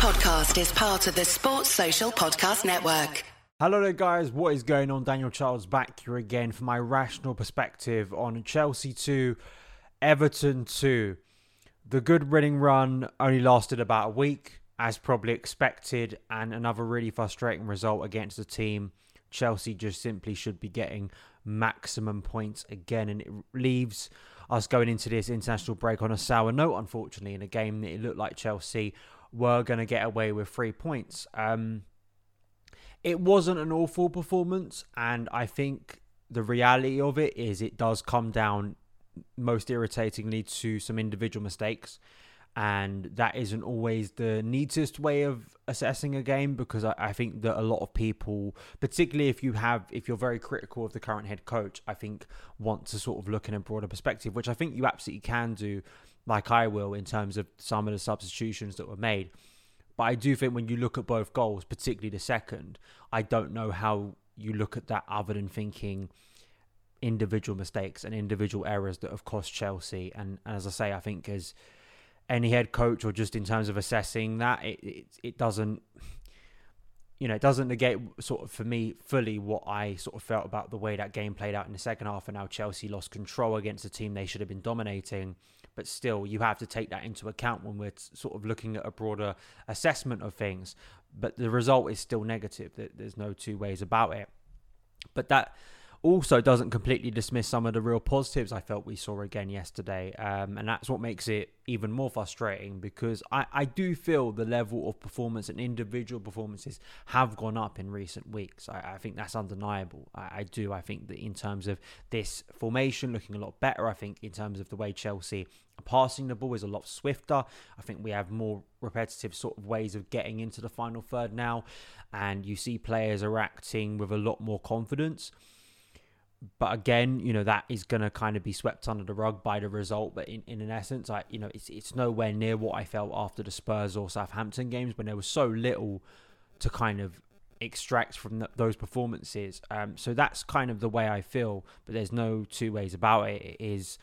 podcast is part of the Sports Social Podcast Network. Hello there, guys. What is going on? Daniel Childs back here again for my rational perspective on Chelsea 2, Everton 2. The good winning run only lasted about a week, as probably expected, and another really frustrating result against the team Chelsea just simply should be getting maximum points again, and it leaves us going into this international break on a sour note, unfortunately, in a game that it looked like Chelsea were going to get away with three points. Um, it wasn't an awful performance, and I think the reality of it is it does come down most irritatingly to some individual mistakes and that isn't always the neatest way of assessing a game because I, I, think that a lot of people particularly if you have if you're very critical of the current head coach i think want to sort of look in a broader perspective which i think you absolutely can do like i will in terms of some of the substitutions that were made. But i do think when you look at both goals particularly the second i don't know how you look at that other than thinking individual mistakes and individual errors that have cost chelsea. And, and as i say i think as any head coach or just in terms of assessing that, it, it, it doesn't you know, it doesn't negate sort of for me fully what I sort of felt about the way that game played out in the second half and how Chelsea lost control against a team they should have been dominating. But still, you have to take that into account when we're sort of looking at a broader assessment of things. But the result is still negative. There's no two ways about it. But that also doesn't completely dismiss some of the real positives I felt we saw again yesterday. Um, and that's what makes it even more frustrating because I, I do feel the level of performance and individual performances have gone up in recent weeks. I, I think that's undeniable. I, I, do. I think that in terms of this formation looking a lot better, I think in terms of the way Chelsea are passing the ball is a lot swifter. I think we have more repetitive sort of ways of getting into the final third now. And you see players are acting with a lot more confidence but again, you know that is going to kind of be swept under the rug by the result. But in, in an essence, I you know it's it's nowhere near what I felt after the Spurs or Southampton games when there was so little to kind of extract from the, those performances. Um, so that's kind of the way I feel. But there's no two ways about it. It is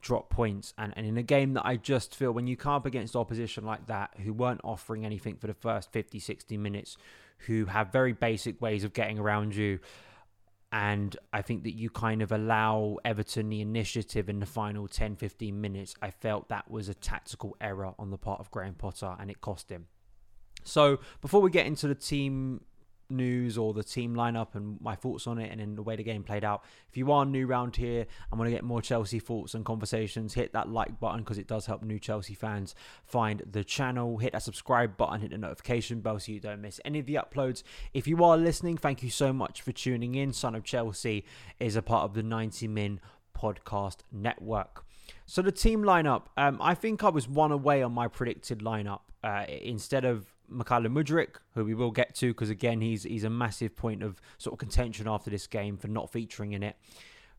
drop points and, and in a game that I just feel when you come up against opposition like that who weren't offering anything for the first 50 60 minutes who have very basic ways of getting around you and I think that you kind of allow Everton the initiative in the final 10 15 minutes. I felt that was a tactical error on the part of Graham Potter and it cost him. So, before we get into the team news or the team lineup and my thoughts on it and then the way the game played out. If you are new around here and want to get more Chelsea thoughts and conversations, hit that like button because it does help new Chelsea fans find the channel. Hit that subscribe button, hit the notification bell so you don't miss any of the uploads. If you are listening, thank you so much for tuning in. Son of Chelsea is a part of the 90 Min podcast network. So the team lineup, um, I think I was one away on my predicted lineup. Uh, instead of Mykhailo Mudryk, who we will get to because again he's he's a massive point of sort of contention after this game for not featuring in it.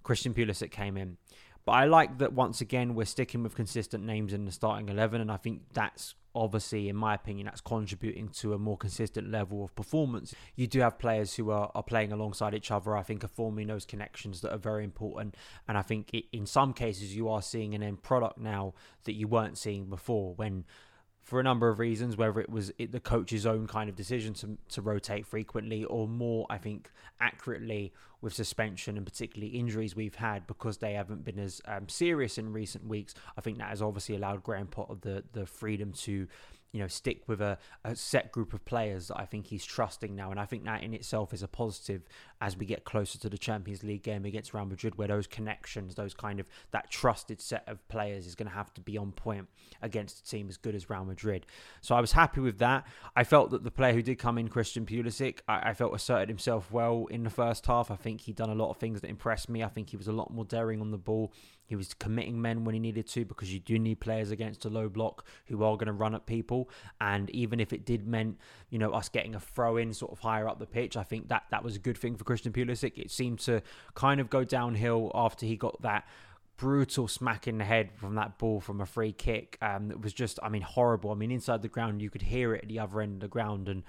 Christian Pulisic came in, but I like that once again we're sticking with consistent names in the starting eleven, and I think that's obviously, in my opinion, that's contributing to a more consistent level of performance. You do have players who are, are playing alongside each other. I think are forming those connections that are very important, and I think it, in some cases you are seeing an end product now that you weren't seeing before when for a number of reasons, whether it was the coach's own kind of decision to, to rotate frequently, or more, I think, accurately with suspension and particularly injuries we've had because they haven't been as um, serious in recent weeks. I think that has obviously allowed Graham Potter the the freedom to you know, stick with a, a set group of players that I think he's trusting now. And I think that in itself is a positive as we get closer to the Champions League game against Real Madrid, where those connections, those kind of that trusted set of players is going to have to be on point against a team as good as Real Madrid. So I was happy with that. I felt that the player who did come in, Christian Pulisic, I, I felt asserted himself well in the first half. I think he'd done a lot of things that impressed me. I think he was a lot more daring on the ball. He was committing men when he needed to because you do need players against a low block who are going to run at people. And even if it did meant, you know, us getting a throw in sort of higher up the pitch, I think that that was a good thing for Christian Pulisic. It seemed to kind of go downhill after he got that brutal smack in the head from that ball from a free kick. Um, it was just, I mean, horrible. I mean, inside the ground, you could hear it at the other end of the ground. And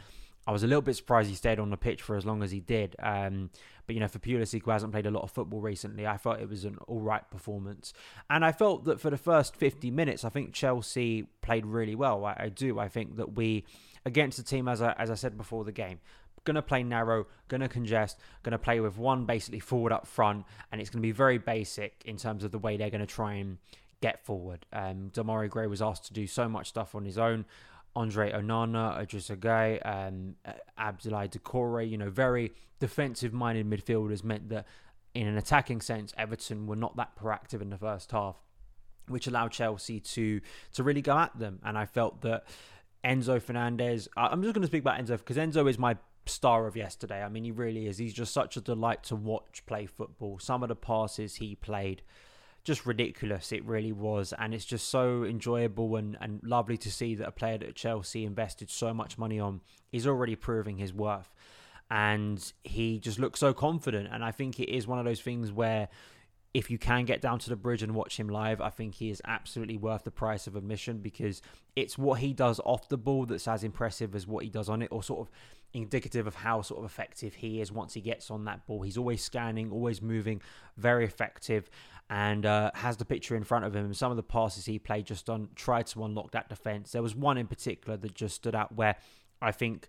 I was a little bit surprised he stayed on the pitch for as long as he did. Um, but you know, for Pulisic, who hasn't played a lot of football recently, I thought it was an all right performance. And I felt that for the first 50 minutes, I think Chelsea played really well. I, I do. I think that we, against the team, as I, as I said before the game, going to play narrow, going to congest, going to play with one basically forward up front, and it's going to be very basic in terms of the way they're going to try and get forward. Um, Demarai Gray was asked to do so much stuff on his own. Andre Onana, Idrissa Gueye, um, Abdoulaye Doucouré, you know, very defensive-minded midfielders meant that in an attacking sense, Everton were not that proactive in the first half, which allowed Chelsea to to really go at them. And I felt that Enzo Fernandez, I'm just going to speak about Enzo because Enzo is my star of yesterday. I mean, he really is. He's just such a delight to watch play football. Some of the passes he played, just ridiculous. It really was. And it's just so enjoyable and, and lovely to see that a player that Chelsea invested so much money on is already proving his worth. And he just looks so confident. And I think it is one of those things where if you can get down to the bridge and watch him live, I think he is absolutely worth the price of admission because it's what he does off the ball that's as impressive as what he does on it, or sort of indicative of how sort of effective he is once he gets on that ball. He's always scanning, always moving, very effective, and uh, has the picture in front of him. Some of the passes he played just on tried to unlock that defense. There was one in particular that just stood out where I think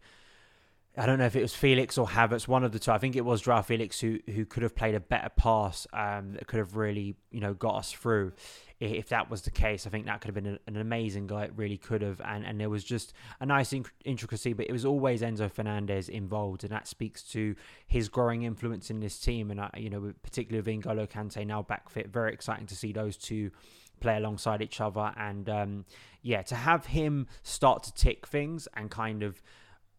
I don't know if it was Felix or Havertz, one of the two. I think it was Joao Felix who who could have played a better pass um, that could have really you know got us through. If that was the case, I think that could have been an amazing guy. It really could have, and and there was just a nice intricacy, but it was always Enzo Fernandez involved, and that speaks to his growing influence in this team. And I, you know, particularly with N'Golo Kante now back fit, very exciting to see those two play alongside each other, and um, yeah, to have him start to tick things and kind of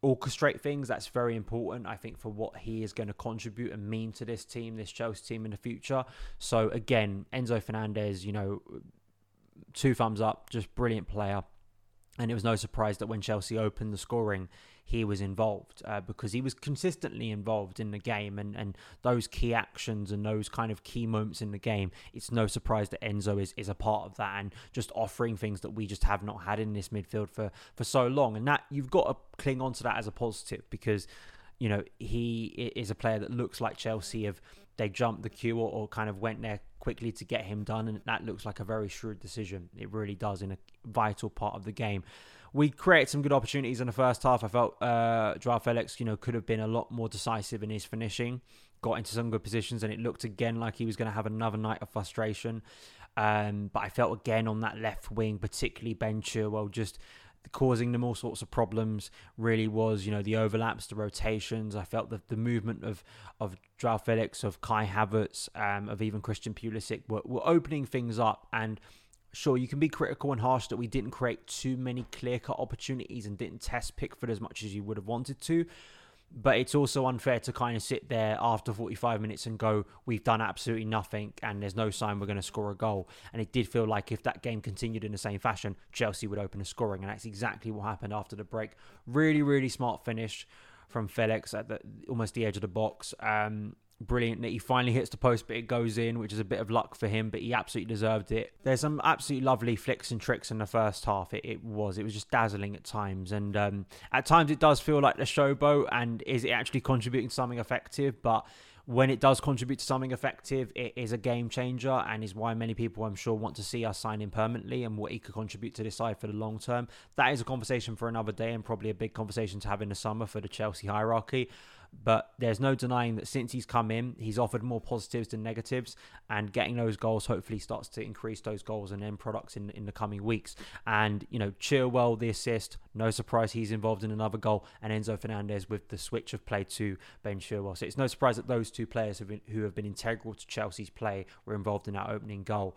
orchestrate things. That's very important, I think, for what he is going to contribute and mean to this team, this Chelsea team in the future. So again, Enzo Fernandez, you know, two thumbs up, just brilliant player. And it was no surprise that when Chelsea opened the scoring, he was involved uh, because he was consistently involved in the game and, and those key actions and those kind of key moments in the game. It's no surprise that Enzo is, is a part of that and just offering things that we just have not had in this midfield for, for so long. And that you've got to cling on to that as a positive because, you know, he is a player that looks like Chelsea have they jumped the queue or, or kind of went there quickly to get him done. And that looks like a very shrewd decision. It really does in a vital part of the game we created some good opportunities in the first half. I felt uh, Joao Felix, you know, could have been a lot more decisive in his finishing. Got into some good positions, and it looked again like he was going to have another night of frustration. Um, but I felt again on that left wing, particularly Ben Chilwell, just causing them all sorts of problems. Really was, you know, the overlaps, the rotations. I felt that the movement of of Joao Felix, of Kai Havertz, um, of even Christian Pulisic were, were opening things up and sure, you can be critical and harsh that we didn't create too many clear cut opportunities and didn't test Pickford as much as you would have wanted to. But it's also unfair to kind of sit there after 45 minutes and go, we've done absolutely nothing and there's no sign we're going to score a goal. And it did feel like if that game continued in the same fashion, Chelsea would open a scoring. And that's exactly what happened after the break. Really, really smart finish from Felix at the, almost the edge of the box. Um, brilliant that he finally hits the post, but it goes in, which is a bit of luck for him, but he absolutely deserved it. There's some absolutely lovely flicks and tricks in the first half. It, it was. It was just dazzling at times. And um, at times it does feel like the showboat and is it actually contributing to something effective? But when it does contribute to something effective, it is a game changer and is why many people, I'm sure, want to see us sign him permanently and what he could contribute to this side for the long term. That is a conversation for another day and probably a big conversation to have in the summer for the Chelsea hierarchy. But there's no denying that since he's come in, he's offered more positives than negatives, and getting those goals hopefully starts to increase those goals and end products in in the coming weeks. And you know, Chilwell the assist, no surprise he's involved in another goal, and Enzo Fernandez with the switch of play to Ben Chilwell. So it's no surprise that those two players have been, who have been integral to Chelsea's play were involved in that opening goal.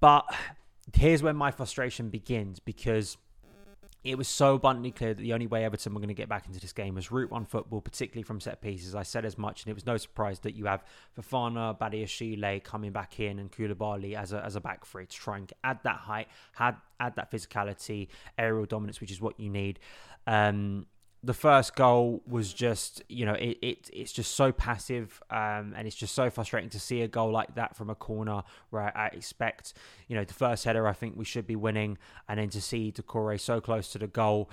But here's where my frustration begins because it was so abundantly clear that the only way Everton were going to get back into this game was route one football, particularly from set pieces. I said as much, and it was no surprise that you have Fofana, Badiashile coming back in, and Koulibaly as a as a back three to try and add that height, add add that physicality, aerial dominance, which is what you need. Um, the first goal was just you know it, it it's just so passive um, and it's just so frustrating to see a goal like that from a corner where I, expect you know the first header I think we should be winning and then to see Doucouré so close to the goal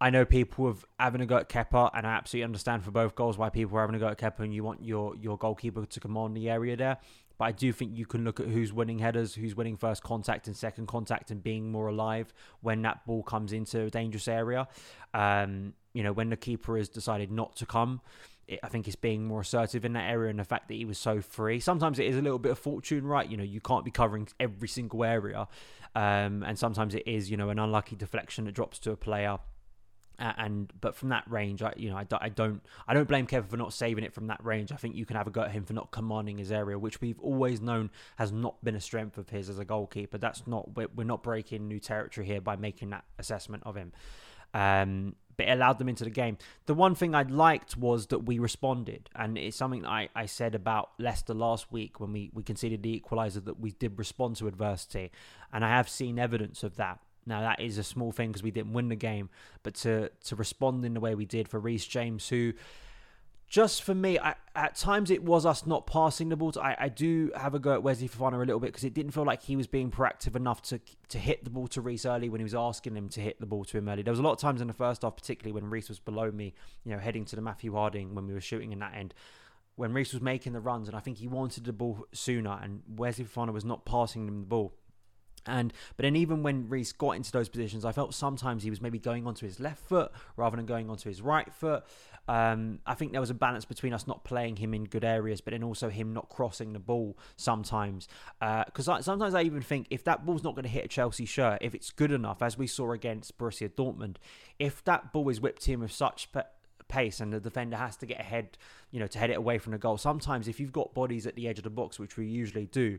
I know people have having a go at Kepa, and I absolutely understand for both goals why people are having a go at Kepa, and you want your your goalkeeper to command the area there. But I do think you can look at who's winning headers, who's winning first contact and second contact, and being more alive when that ball comes into a dangerous area. Um, you know, when the keeper has decided not to come, I think he's being more assertive in that area, and the fact that he was so free. Sometimes it is a little bit of fortune, right? You know, you can't be covering every single area, um, and sometimes it is, you know, an unlucky deflection that drops to a player and but from that range, I you know I, I don't I don't blame Kepa for not saving it from that range. I think you can have a go at him for not commanding his area, which we've always known has not been a strength of his as a goalkeeper. That's not we're, we're not breaking new territory here by making that assessment of him. Um, but it allowed them into the game. The one thing I liked was that we responded, and it's something I, I said about Leicester last week when we, we conceded the equaliser that we did respond to adversity, and I have seen evidence of that. Now that is a small thing because we didn't win the game, but to to respond in the way we did for Reece James, who just for me, I, at times it was us not passing the ball. To, I, I do have a go at Wesley Fofana a little bit because it didn't feel like he was being proactive enough to to hit the ball to Reece early when he was asking him to hit the ball to him early. There was a lot of times in the first half, particularly when Reece was below me, you know, heading to the Matthew Harding when we were shooting in that end. When Reece was making the runs, and I think he wanted the ball sooner, and Wesley Fofana was not passing him the ball. And but then even when Reece got into those positions, I felt sometimes he was maybe going onto his left foot rather than going onto his right foot. Um, I think there was a balance between us not playing him in good areas, but then also him not crossing the ball sometimes. Because uh, sometimes I even think if that ball's not going to hit a Chelsea shirt, if it's good enough, as we saw against Borussia Dortmund, if that ball is whipped in with such pace and the defender has to get ahead, you know, to head it away from the goal. Sometimes if you've got bodies at the edge of the box, which we usually do,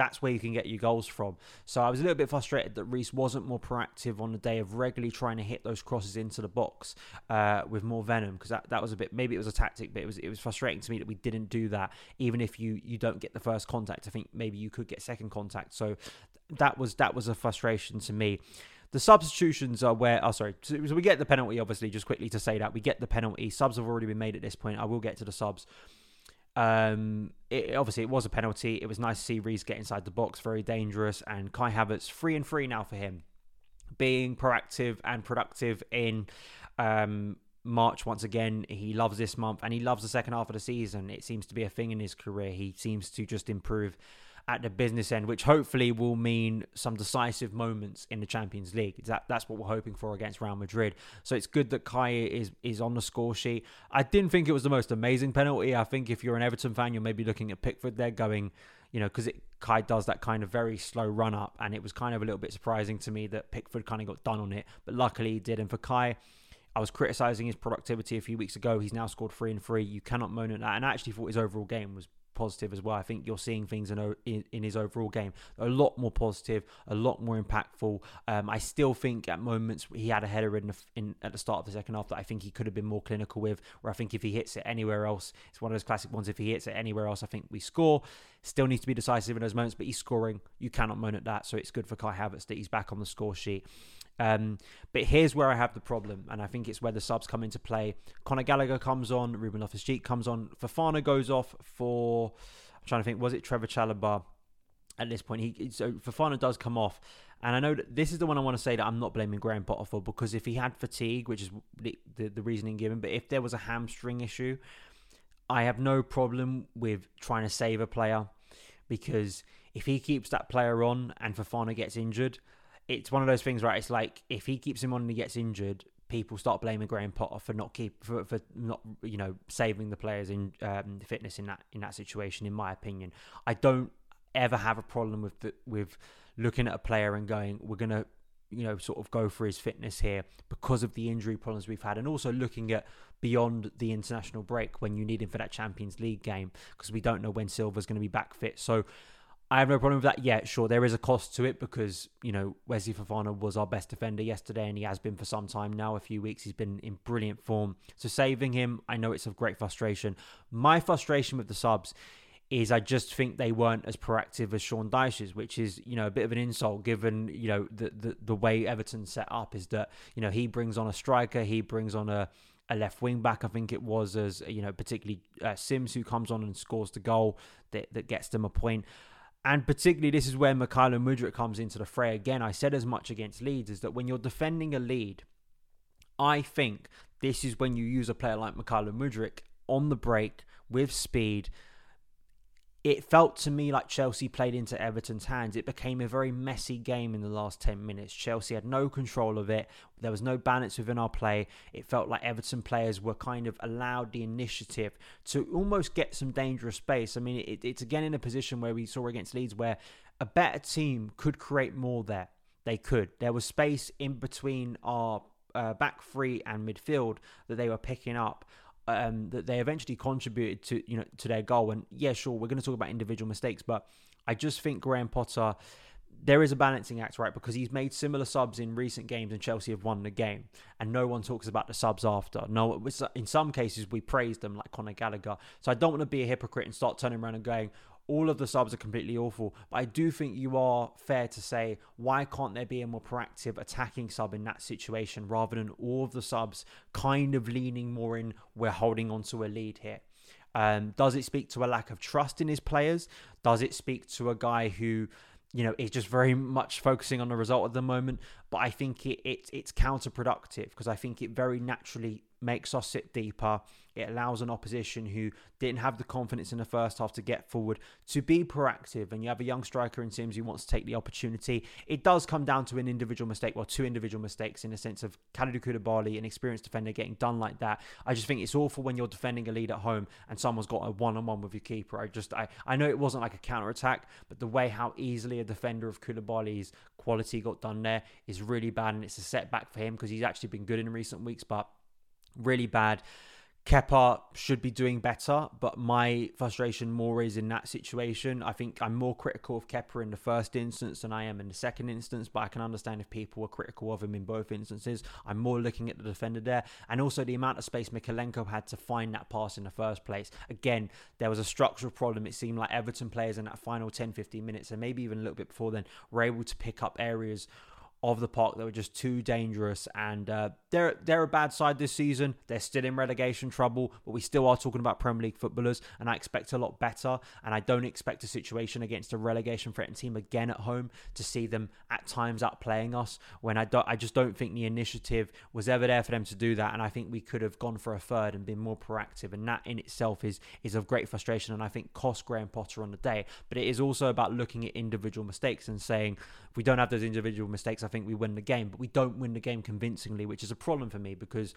that's where you can get your goals from. So I was a little bit frustrated that Reece wasn't more proactive on the day of regularly trying to hit those crosses into the box uh, with more venom because that, that was a bit maybe it was a tactic, but it was it was frustrating to me that we didn't do that. Even if you you don't get the first contact, I think maybe you could get second contact. So that was that was a frustration to me. The substitutions are where, oh, sorry. So we get the penalty, obviously, just quickly to say that. We get the penalty. Subs have already been made at this point. I will get to the subs. Um, it, obviously, it was a penalty. It was nice to see Reece get inside the box, very dangerous. And Kai Havertz, free and free now for him, being proactive and productive in um, March once again. He loves this month and he loves the second half of the season. It seems to be a thing in his career. He seems to just improve at the business end, which hopefully will mean some decisive moments in the Champions League. That, that's what we're hoping for against Real Madrid. So it's good that Kai is is on the score sheet. I didn't think it was the most amazing penalty. I think if you're an Everton fan, you're maybe looking at Pickford there going, you know, because Kai does that kind of very slow run up, and it was kind of a little bit surprising to me that Pickford kind of got done on it, but luckily he did. And for Kai, I was criticizing his productivity a few weeks ago. He's now scored three and three. You cannot moan at that. And I actually thought his overall game was positive as well. I think you're seeing things in, in, in his overall game a lot more positive, a lot more impactful. Um, I still think at moments he had a header in, the, in at the start of the second half that I think he could have been more clinical with. Where I think if he hits it anywhere else, it's one of those classic ones. If he hits it anywhere else, I think we score. Still needs to be decisive in those moments, but he's scoring. You cannot moan at that. So it's good for Kai Havertz that he's back on the score sheet. Um, but here's where I have the problem, and I think it's where the subs come into play. Conor Gallagher comes on, Ruben Loftus-Cheek comes on, Fofana goes off for. I'm trying to think, was it Trevor Chalobah? At this point, he so Fofana does come off, and I know that this is the one I want to say that I'm not blaming Graham Potter for because if he had fatigue, which is the, the, the reasoning given, but if there was a hamstring issue, I have no problem with trying to save a player because if he keeps that player on and Fofana gets injured, it's one of those things, right? It's like if he keeps him on and he gets injured, people start blaming Graham Potter for not keep for, for not you know saving the players in um, fitness in that in that situation. In my opinion, I don't ever have a problem with the, with looking at a player and going, we're gonna you know sort of go for his fitness here because of the injury problems we've had, and also looking at beyond the international break when you need him for that Champions League game because we don't know when Silva's going to be back fit. So I have no problem with that yet. Sure, there is a cost to it because, you know, Wesley Fofana was our best defender yesterday and he has been for some time now, a few weeks. He's been in brilliant form. So saving him, I know it's of great frustration. My frustration with the subs is I just think they weren't as proactive as Sean Dyche's, which is, you know, a bit of an insult given, you know, the, the, the way Everton set up is that, you know, he brings on a striker, he brings on a, a left wing back, I think it was, as, you know, particularly uh, Simms who comes on and scores the goal that, that gets them a point. And particularly, this is where Mykhailo Mudryk comes into the fray again. I said as much against Leeds is that when you're defending a lead, I think this is when you use a player like Mykhailo Mudryk on the break with speed it felt to me like Chelsea played into Everton's hands. It became a very messy game in the last 10 minutes. Chelsea had no control of it. There was no balance within our play. It felt like Everton players were kind of allowed the initiative to almost get some dangerous space. I mean, it, it's again in a position where we saw against Leeds where a better team could create more there. They could. There was space in between our uh, back three and midfield that they were picking up um, that they eventually contributed to you know to their goal. And yeah, sure, we're going to talk about individual mistakes, but I just think Graham Potter. There is a balancing act, right? Because he's made similar subs in recent games, and Chelsea have won the game, and no one talks about the subs after. No, in some cases we praise them, like Conor Gallagher. So I don't want to be a hypocrite and start turning around and going, all of the subs are completely awful. But I do think you are fair to say, why can't there be a more proactive attacking sub in that situation rather than all of the subs kind of leaning more in, we're holding on to a lead here? Um, does it speak to a lack of trust in his players? Does it speak to a guy who, you know, is just very much focusing on the result at the moment? But I think it, it it's counterproductive because I think it very naturally makes us sit deeper. It allows an opposition who didn't have the confidence in the first half to get forward to be proactive. And you have a young striker in Simms who wants to take the opportunity. It does come down to an individual mistake, well, two individual mistakes in the sense of Kalidou Koulibaly, an experienced defender, getting done like that. I just think it's awful when you're defending a lead at home and someone's got a one-on-one with your keeper. I just, I, I know it wasn't like a counter attack, but the way how easily a defender of Koulibaly's quality got done there is really bad, and it's a setback for him because he's actually been good in recent weeks, but really bad. Kepa should be doing better, but my frustration more is in that situation. I think I'm more critical of Kepa in the first instance than I am in the second instance, but I can understand if people were critical of him in both instances. I'm more looking at the defender there and also the amount of space Mykolenko had to find that pass in the first place. Again, there was a structural problem. It seemed like Everton players in that final 10 15 minutes, and maybe even a little bit before then, were able to pick up areas of the park that were just too dangerous. And uh, they're they're a bad side this season. They're still in relegation trouble, but we still are talking about Premier League footballers, and I expect a lot better. And I don't expect a situation against a relegation threatened team again at home to see them at times outplaying us. When I don't, I just don't think the initiative was ever there for them to do that. And I think we could have gone for a third and been more proactive. And that in itself is is of great frustration, and I think cost Graham Potter on the day. But it is also about looking at individual mistakes and saying if we don't have those individual mistakes, think we win the game. But we don't win the game convincingly, which is a problem for me because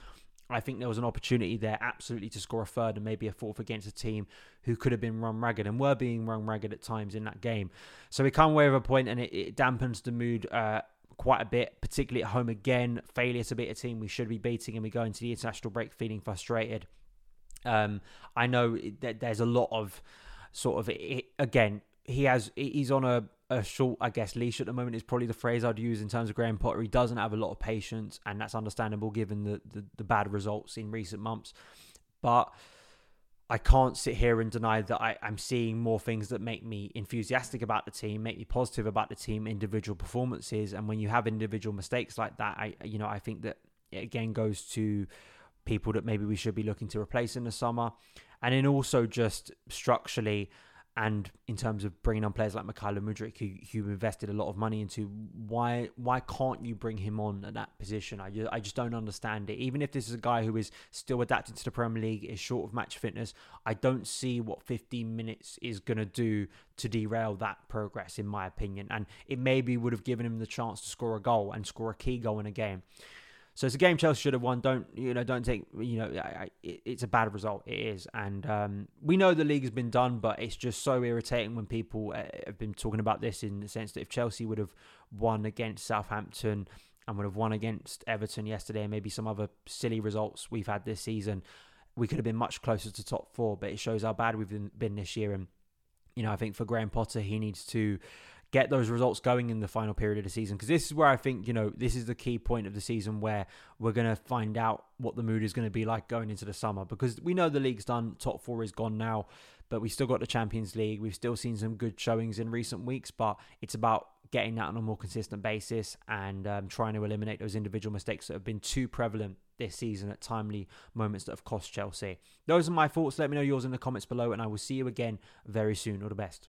I think there was an opportunity there absolutely to score a third and maybe a fourth against a team who could have been run ragged and were being run ragged at times in that game. So we come away with a point and it, it dampens the mood. Uh, quite a bit, particularly at home again. Failure to beat a team we should be beating, and we go into the international break feeling frustrated. Um, I know that there's a lot of sort of it, again. He has he's on a a short, I guess, leash at the moment is probably the phrase I'd use in terms of Graham Potter. He doesn't have a lot of patience, and that's understandable given the, the, the bad results in recent months. But I can't sit here and deny that I, I'm seeing more things that make me enthusiastic about the team, make me positive about the team, individual performances, and when you have individual mistakes like that, I you know I think that it again goes to people that maybe we should be looking to replace in the summer, and then also just structurally and in terms of bringing on players like Mykhailo Mudryk, who, who invested a lot of money into, why why can't you bring him on at that position? I just, I just don't understand it. Even if this is a guy who is still adapting to the Premier League, is short of match fitness, I don't see what 15 minutes is going to do to derail that progress, in my opinion. And it maybe would have given him the chance to score a goal and score a key goal in a game. So it's a game Chelsea should have won. Don't you know? Don't take you know. I, I, it's a bad result. It is, and um, we know the league has been done, but it's just so irritating when people uh, have been talking about this in the sense that if Chelsea would have won against Southampton and would have won against Everton yesterday, and maybe some other silly results we've had this season, we could have been much closer to top four. But it shows how bad we've been, been this year, and you know, I think for Graham Potter, he needs to get those results going in the final period of the season because this is where I think you know this is the key point of the season where we're going to find out what the mood is going to be like going into the summer because we know the league's done top 4 is gone now but we still got the Champions League we've still seen some good showings in recent weeks but it's about getting that on a more consistent basis and um, trying to eliminate those individual mistakes that have been too prevalent this season at timely moments that have cost Chelsea. Those are my thoughts. Let me know yours in the comments below, and I will see you again very soon. All the best.